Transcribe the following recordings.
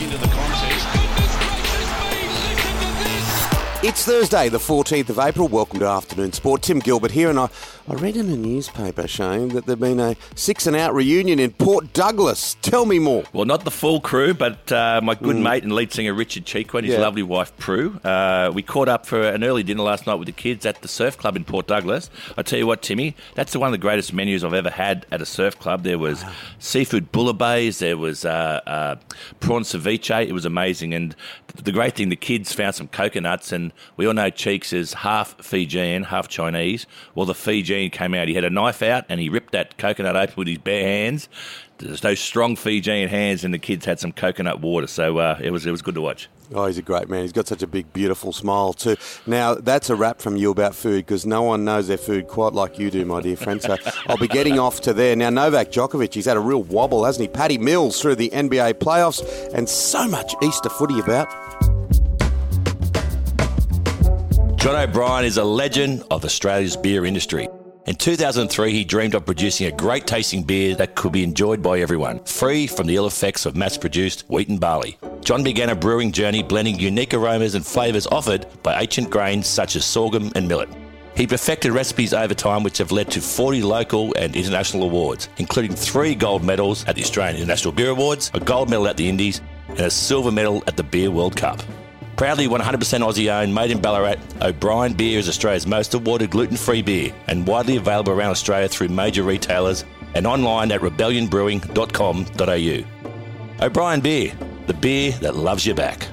into the It's Thursday, the 14th of April. Welcome to Afternoon Sport. Tim Gilbert here, and I, I read in the newspaper, Shane, that there'd been a six and out reunion in Port Douglas. Tell me more. Well, not the full crew, but uh, my good mate and lead singer Richard Cheekway and his Yeah. lovely wife Prue. Uh, we caught up for an early dinner last night with the kids at the surf club in Port Douglas. I tell you what, Timmy, that's one of the greatest menus I've ever had at a surf club. There was seafood bouillabaisse, there was uh, uh, prawn ceviche. It was amazing, and the great thing, the kids found some coconuts, and we all know Cheeks is half Fijian, half Chinese. Well, the Fijian came out. He had a knife out, and he ripped that coconut open with his bare hands. There's those strong Fijian hands, and the kids had some coconut water, so uh, it was it was good to watch. Oh, he's a great man. He's got such a big, beautiful smile, too. Now, that's a wrap from you about food because no one knows their food quite like you do, my dear friend. So I'll be getting off to there. Now, Novak Djokovic, he's had a real wobble, hasn't he? Paddy Mills through the NBA playoffs and so much Easter footy about. John O'Brien is a legend of Australia's beer industry. In 2003, he dreamed of producing a great tasting beer that could be enjoyed by everyone, free from the ill effects of mass produced wheat and barley. John began a brewing journey blending unique aromas and flavours offered by ancient grains such as sorghum and millet. He perfected recipes over time which have led to 40 local and international awards, including three gold medals at the Australian International Beer Awards, a gold medal at the Indies, and a silver medal at the Beer World Cup. Proudly 100% Aussie owned, made in Ballarat, O'Brien Beer is Australia's most awarded gluten free beer and widely available around Australia through major retailers and online at rebellionbrewing.com.au. O'Brien Beer, the beer that loves you back.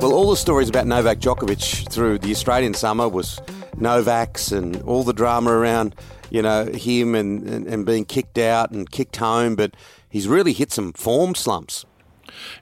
Well, all the stories about Novak Djokovic through the Australian summer was Novak's and all the drama around, you know, him and, and, and being kicked out and kicked home, but he's really hit some form slumps.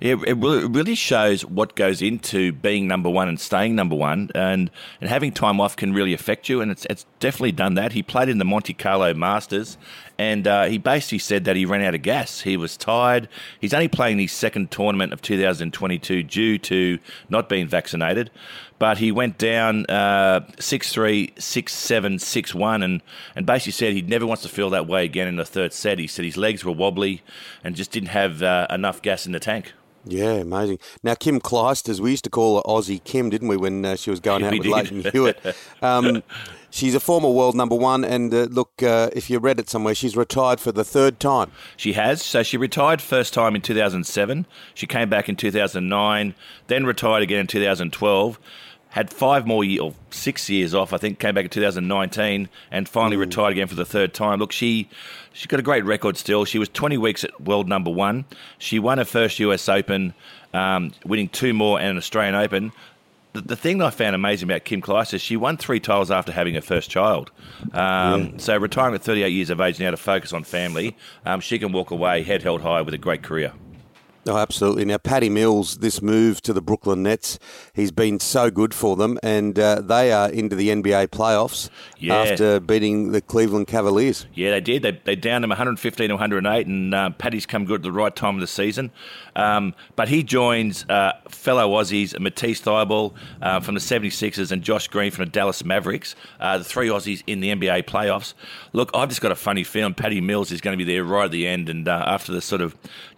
Really it really shows what goes into being number one and staying number one, and, and having time off can really affect you, and it's, it's definitely done that. He played in the Monte Carlo Masters, and uh, he basically said that he ran out of gas. He was tired. He's only playing his second tournament of 2022 due to not being vaccinated, but he went down uh, 6-3, 6-7, 6-1, and, and basically said he never wants to feel that way again in the third set. He said his legs were wobbly and just didn't have uh, enough gas in the tank. Yeah, amazing. Now, Kim Clijsters, we used to call her Aussie Kim, didn't we, when uh, she was going out We with did. Lleyton Hewitt? Um, she's a former world number one, and uh, look, uh, if you read it somewhere, she's retired for the third time. She has. So she retired first time in 2007. She came back in 2009, then retired again in 2012. Had five more years, or six years off, I think. Came back in 2019 and finally retired again for the third time. Look, she she's got a great record still. She was 20 weeks at world number one. She won her first US Open, um, winning two more and an Australian Open. The, the thing that I found amazing about Kim Kleiss is she won three titles after having her first child. Um, So retiring at 38 years of age now to focus on family, um, she can walk away head held high with a great career. Oh, absolutely. Now, Paddy Mills, this move to the Brooklyn Nets, he's been so good for them, and uh, they are into the NBA playoffs Yeah. after beating the Cleveland Cavaliers. Yeah, they did. They, they downed him 115 to 108, and uh, Paddy's come good at the right time of the season. Um, but he joins uh, fellow Aussies, Matisse Thybulle uh, from the 76ers and Josh Green from the Dallas Mavericks, uh, the three Aussies in the NBA playoffs. Look, I've just got a funny feeling Paddy Mills is going to be there right at the end, and uh, after the sort of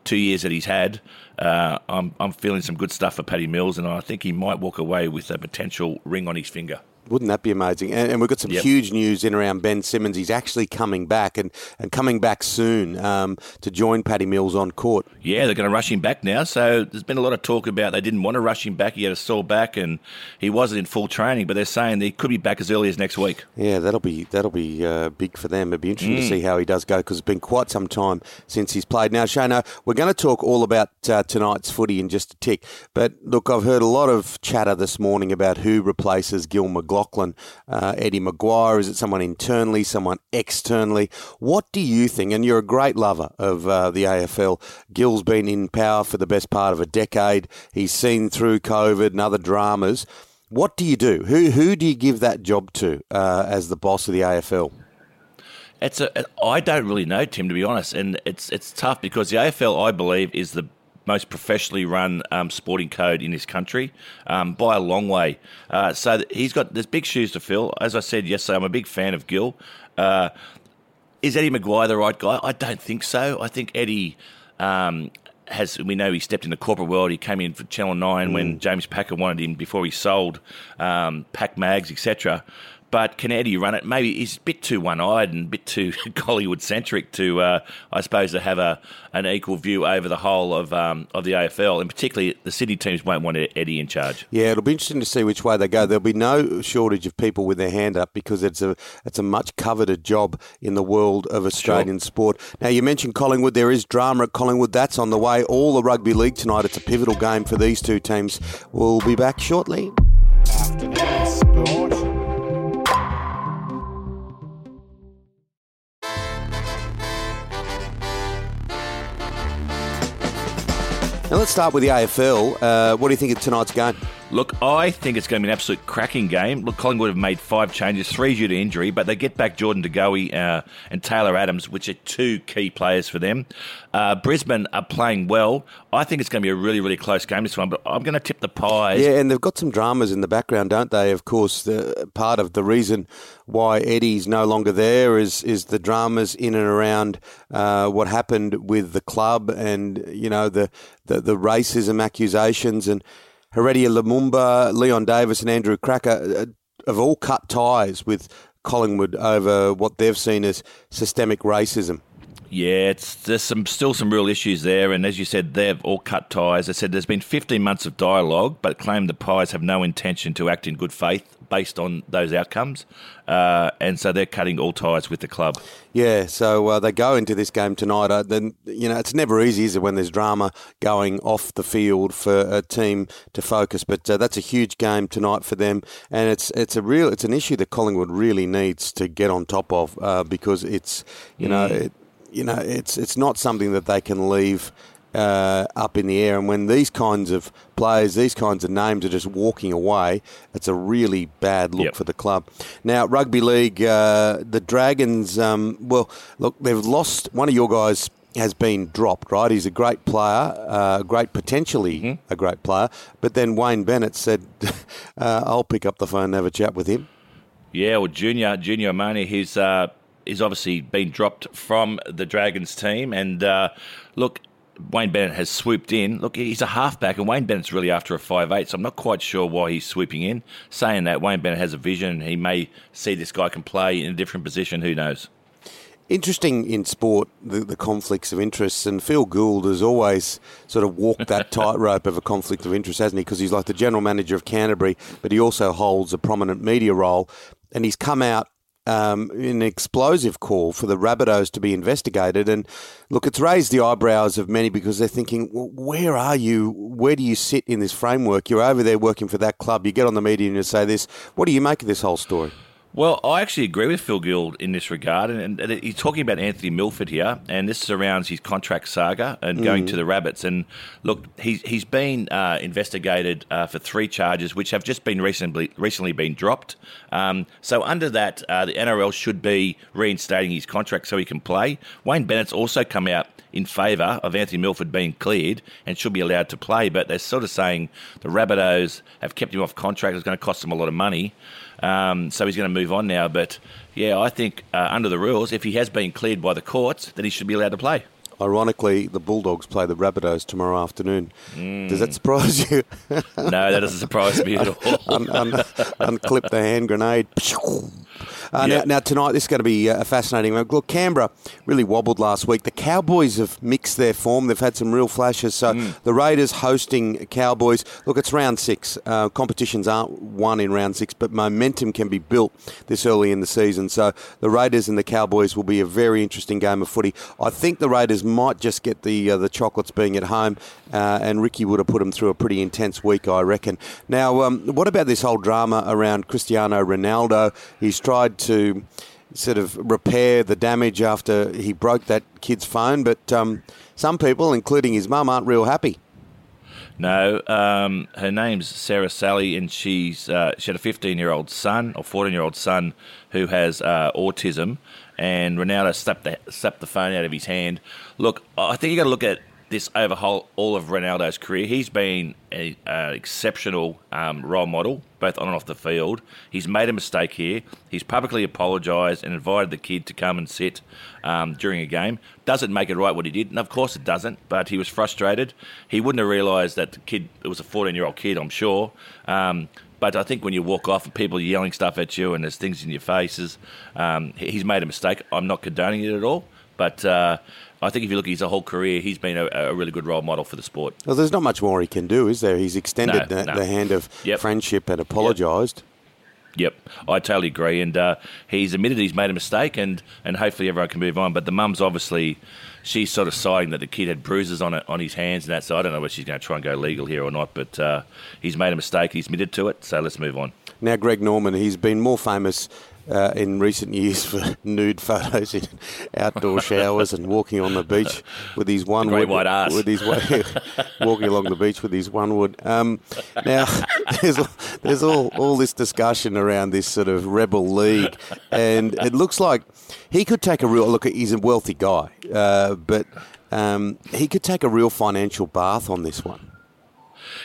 two years that he's had, uh, I'm, I'm feeling some good stuff for Paddy Mills, and I think he might walk away with a potential ring on his finger. Wouldn't that be amazing? And, and we've got some Yep. huge news in around Ben Simmons. He's actually coming back and, and coming back soon um, to join Paddy Mills on court. Yeah, they're going to rush him back now. So there's been a lot of talk about they didn't want to rush him back. He had a sore back and he wasn't in full training, but they're saying he could be back as early as next week. Yeah, that'll be that'll be uh, big for them. It'll be interesting Mm. to see how he does go because it's been quite some time since he's played. Now, Shano, we're going to talk all about uh, tonight's footy in just a tick. But look, I've heard a lot of chatter this morning about who replaces Gil McLachlan. Uh, Eddie McGuire? Is it someone internally, someone externally? What do you think? And you're a great lover of uh, the AFL. Gil's been in power for the best part of a decade. He's seen through COVID and other dramas. What do you do? Who who do you give that job to uh, as the boss of the AFL? It's a, I don't really know, Tim, to be honest, and it's it's tough because the AFL, I believe, is the most professionally run um, sporting code in this country um, by a long way. Uh, so he's got there's big shoes to fill. As I said yesterday, I'm a big fan of Gil. Uh, Is Eddie McGuire the right guy? I don't think so. I think Eddie um, has. We know he stepped in the corporate world. He came in for Channel Nine mm. when James Packer wanted him before he sold um, Pack Mags, etc. But can Eddie run it? Maybe he's a bit too one-eyed and a bit too Collingwood centric to, uh, I suppose, to have a an equal view over the whole of um, of the AFL, and particularly the Sydney teams won't want Eddie in charge. Yeah, it'll be interesting to see which way they go. There'll be no shortage of people with their hand up because it's a it's a much coveted job in the world of Australian sure. sport. Now you mentioned Collingwood. There is drama at Collingwood. That's on the way. All the rugby league tonight. It's a pivotal game for these two teams. We'll be back shortly. Afternoon sport. Now let's start with the AFL. Uh, what do you think of tonight's game? Look, I think it's going to be an absolute cracking game. Look, Collingwood have made five changes, three due to injury, but they get back Jordan De Goey uh, and Taylor Adams, which are two key players for them. Uh, Brisbane are playing well. I think it's going to be a really, really close game this one, but I'm going to tip the Pies. Yeah, and they've got some dramas in the background, don't they? Of course, the, part of the reason why Eddie's no longer there is is the dramas in and around uh, what happened with the club and you know the the, the racism accusations and Heritier Lumumba, Leon Davis, and Andrew Krakouer uh, have all cut ties with Collingwood over what they've seen as systemic racism. Yeah, it's there's some still some real issues there, and as you said, they've all cut ties. I said there's been 15 months of dialogue, but claim the Pies have no intention to act in good faith based on those outcomes, uh, and so they're cutting all ties with the club. Yeah, so uh, they go into this game tonight. Uh, then you know it's never easy, is it, when there's drama going off the field for a team to focus? But uh, that's a huge game tonight for them, and it's it's a real it's an issue that Collingwood really needs to get on top of uh, because it's you mm. know. It, you know, it's it's not something that they can leave uh, up in the air. And when these kinds of players, these kinds of names are just walking away, it's a really bad look yep. for the club. Now, rugby league, uh, the Dragons. Um, well, look, they've lost one of your guys. Has been dropped, right? He's a great player, uh, great potentially mm-hmm. a great player. But then Wayne Bennett said, uh, "I'll pick up the phone and have a chat with him." Yeah, well, Junior Junior Amone, he's uh, is obviously been dropped from the Dragons team. And uh, look, Wayne Bennett has swooped in. Look, he's a halfback, and Wayne Bennett's really after a five eight, so I'm not quite sure why he's swooping in. Saying that, Wayne Bennett has a vision. He may see this guy can play in a different position. Who knows? Interesting in sport, the, the conflicts of interest, and Phil Gould has always sort of walked that tightrope of a conflict of interest, hasn't he? Because he's like the general manager of Canterbury, but he also holds a prominent media role, and he's come out um, an explosive call for the Rabbitohs to be investigated. And look, it's raised the eyebrows of many because they're thinking, well, where are you? Where do you sit in this framework? You're over there working for that club. You get on the media and you say this. What do you make of this whole story? Well, I actually agree with Phil Gould in this regard, and, and, he's talking about Anthony Milford here, and this surrounds his contract saga and going mm. to the Rabbits. And look, he's he's been uh, investigated uh, for three charges, which have just been recently recently been dropped. Um, so under that, uh, the NRL should be reinstating his contract so he can play. Wayne Bennett's also come out in favour of Anthony Milford being cleared and should be allowed to play, but they're sort of saying the Rabbitohs have kept him off contract. It's going to cost them a lot of money. Um, so he's going to move on now. But yeah, I think uh, under the rules, if he has been cleared by the courts, then he should be allowed to play. Ironically, the Bulldogs play the Rabbitohs tomorrow afternoon. Mm. Does that surprise you? no, that doesn't surprise me at all. un, un, unclip the hand grenade. Uh, yep. now, now, tonight, this is going to be uh, a fascinating one. Look, Canberra really wobbled last week. The Cowboys have mixed their form. They've had some real flashes. So mm. the Raiders hosting Cowboys. Look, it's round six. Uh, competitions aren't won in round six, but momentum can be built this early in the season. So the Raiders and the Cowboys will be a very interesting game of footy. I think the Raiders might just get the uh, the chocolates being at home, uh, and Ricky would have put them through a pretty intense week, I reckon. Now, um, what about this whole drama around Cristiano Ronaldo? He's tried to sort of repair the damage after he broke that kid's phone, but um, some people, including his mum, aren't real happy. No, um, her name's Sarah Sally, and she's uh, she had a 15 year old son or 14 year old son who has uh, autism, and Ronaldo slapped the slapped the phone out of his hand. Look, I think you got to look at this overhaul all of Ronaldo's career. He's been an exceptional um, role model, both on and off the field. He's made a mistake here. He's publicly apologised and invited the kid to come and sit um, during a game. Doesn't make it right what he did, and of course it doesn't. But he was frustrated. He wouldn't have realised that the kid it was a 14 year old kid. I'm sure. Um, but I think when you walk off and people are yelling stuff at you and there's things in your faces, um, he's made a mistake. I'm not condoning it at all, but uh, I think if you look at his whole career, he's been a, a, really good role model for the sport. Well, there's not much more he can do, is there? He's extended no, the, no. the, hand of yep. friendship and apologised. Yep. Yep, I totally agree, and uh, he's admitted he's made a mistake, and, and hopefully everyone can move on. But the mum's obviously she's sort of sighing that the kid had bruises on it on his hands and that. So I don't know whether she's going to try and go legal here or not. But uh, he's made a mistake. He's admitted to it. So let's move on. Now, Greg Norman, he's been more famous uh, in recent years for nude photos in outdoor showers and walking on the beach with his one wood, white ass. with his walking along the beach with his one wood. Um, now there's there's all all this discussion around this sort of rebel league, and it looks like he could take a real look. He's a wealthy guy, uh, but um, he could take a real financial bath on this one.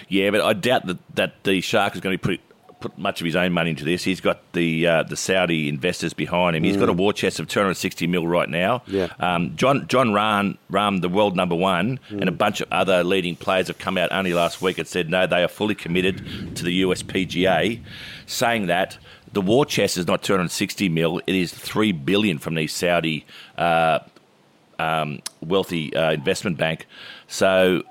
Yeah, but I doubt that, that the Shark is going to be put, put much of his own money into this. He's got the uh, the Saudi investors behind him. He's mm. got a mm. war chest of 260 mil right now. Yeah. Um, Jon Jon Rahm, Rahm, the world number one, mm. and a bunch of other leading players have come out only last week and said no, they are fully committed to the US PGA, saying that. The war chest is not 260 mil; it is three billion from these Saudi uh, um, wealthy uh, investment bank. So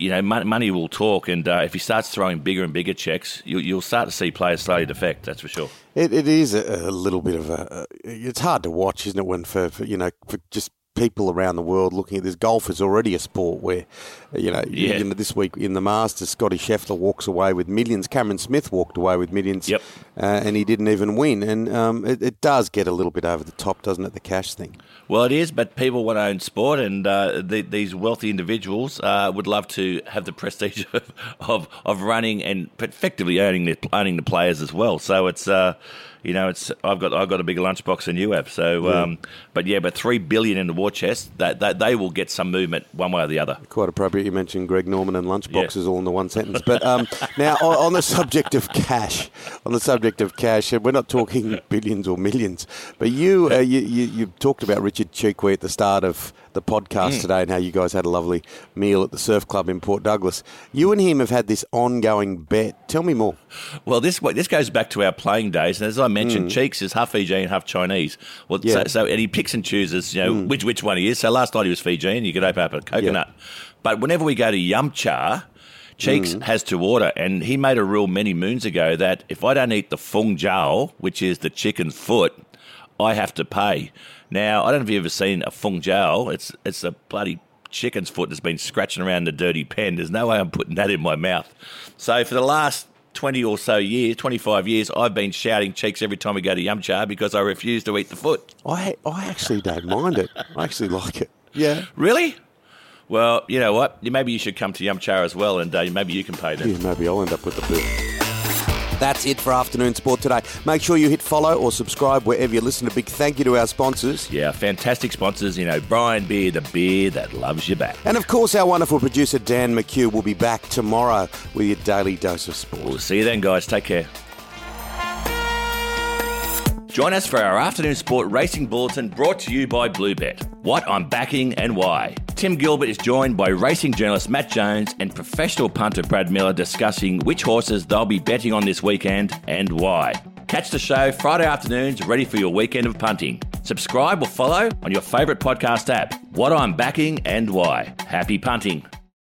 you know, money will talk, and uh, if he starts throwing bigger and bigger checks, you, will start to see players slowly defect. That's for sure. It, it is a, a, little bit of a. It's hard to watch, isn't it? When for, for you know, for just people around the world looking at this. Golf is already a sport where, you know, yeah. you know this week in the Masters, Scotty Scheffler walks away with millions. Cameron Smith walked away with millions, yep. Uh, and he didn't even win. And um, it, it, does get a little bit over the top, doesn't it? The cash thing. Well, it is, but people want to own sport, and uh, the, these wealthy individuals uh, would love to have the prestige of, of, of running and effectively owning the owning the players as well. So it's uh, you know, it's I've got I've got a bigger lunchbox than you have. So, yeah. Um, but yeah, but three billion in the war chest, that, that they will get some movement one way or the other. Quite appropriate. You mentioned Greg Norman and lunchboxes yeah. all in the one sentence. But um, now on, on, the subject of cash, on the subject of cash, we're not talking billions or millions, but you uh, you, you, you talked about Richard Chee at the start of the podcast mm. today and how you guys had a lovely meal at the surf club in Port Douglas. You and him have had this ongoing bet. Tell me more. Well, this this goes back to our playing days, and as I mentioned, mm. Cheeks is half Fijian, half Chinese. Well, yeah. so, so, and he picks and chooses, you know, mm. which which one he is. So last night he was Fijian. You could open up a coconut, yeah. but whenever we go to Yum Cha. Cheeks mm. has to order, and he made a rule many moons ago that if I don't eat the fung jiao, which is the chicken foot, I have to pay. Now, I don't know if you've ever seen a fung jiao. It's it's a bloody chicken's foot that's been scratching around the dirty pen. There's no way I'm putting that in my mouth. So for the last 20 or so years, 25 years, I've been shouting cheeks every time we go to Yum Cha because I refuse to eat the foot. I, I actually don't mind it. I actually like it. Yeah. Really? Well, you know what? Maybe you should come to Yum Cha as well and uh, maybe you can pay them. Yeah, maybe I'll end up with the bill. That's it for Afternoon Sport today. Make sure you hit follow or subscribe wherever you listen. A big thank you to our sponsors. Yeah, fantastic sponsors. You know, Brian Beer, the beer that loves you back. And of course, our wonderful producer, Dan McHugh, will be back tomorrow with your daily dose of sport. We'll see you then, guys. Take care. Join us for our afternoon sport racing bulletin brought to you by Bluebet. What I'm backing and why. Tim Gilbert is joined by racing journalist Matt Jones and professional punter Brad Miller discussing which horses they'll be betting on this weekend and why. Catch the show Friday afternoons ready for your weekend of punting. Subscribe or follow on your favourite podcast app. What I'm backing and why. Happy punting.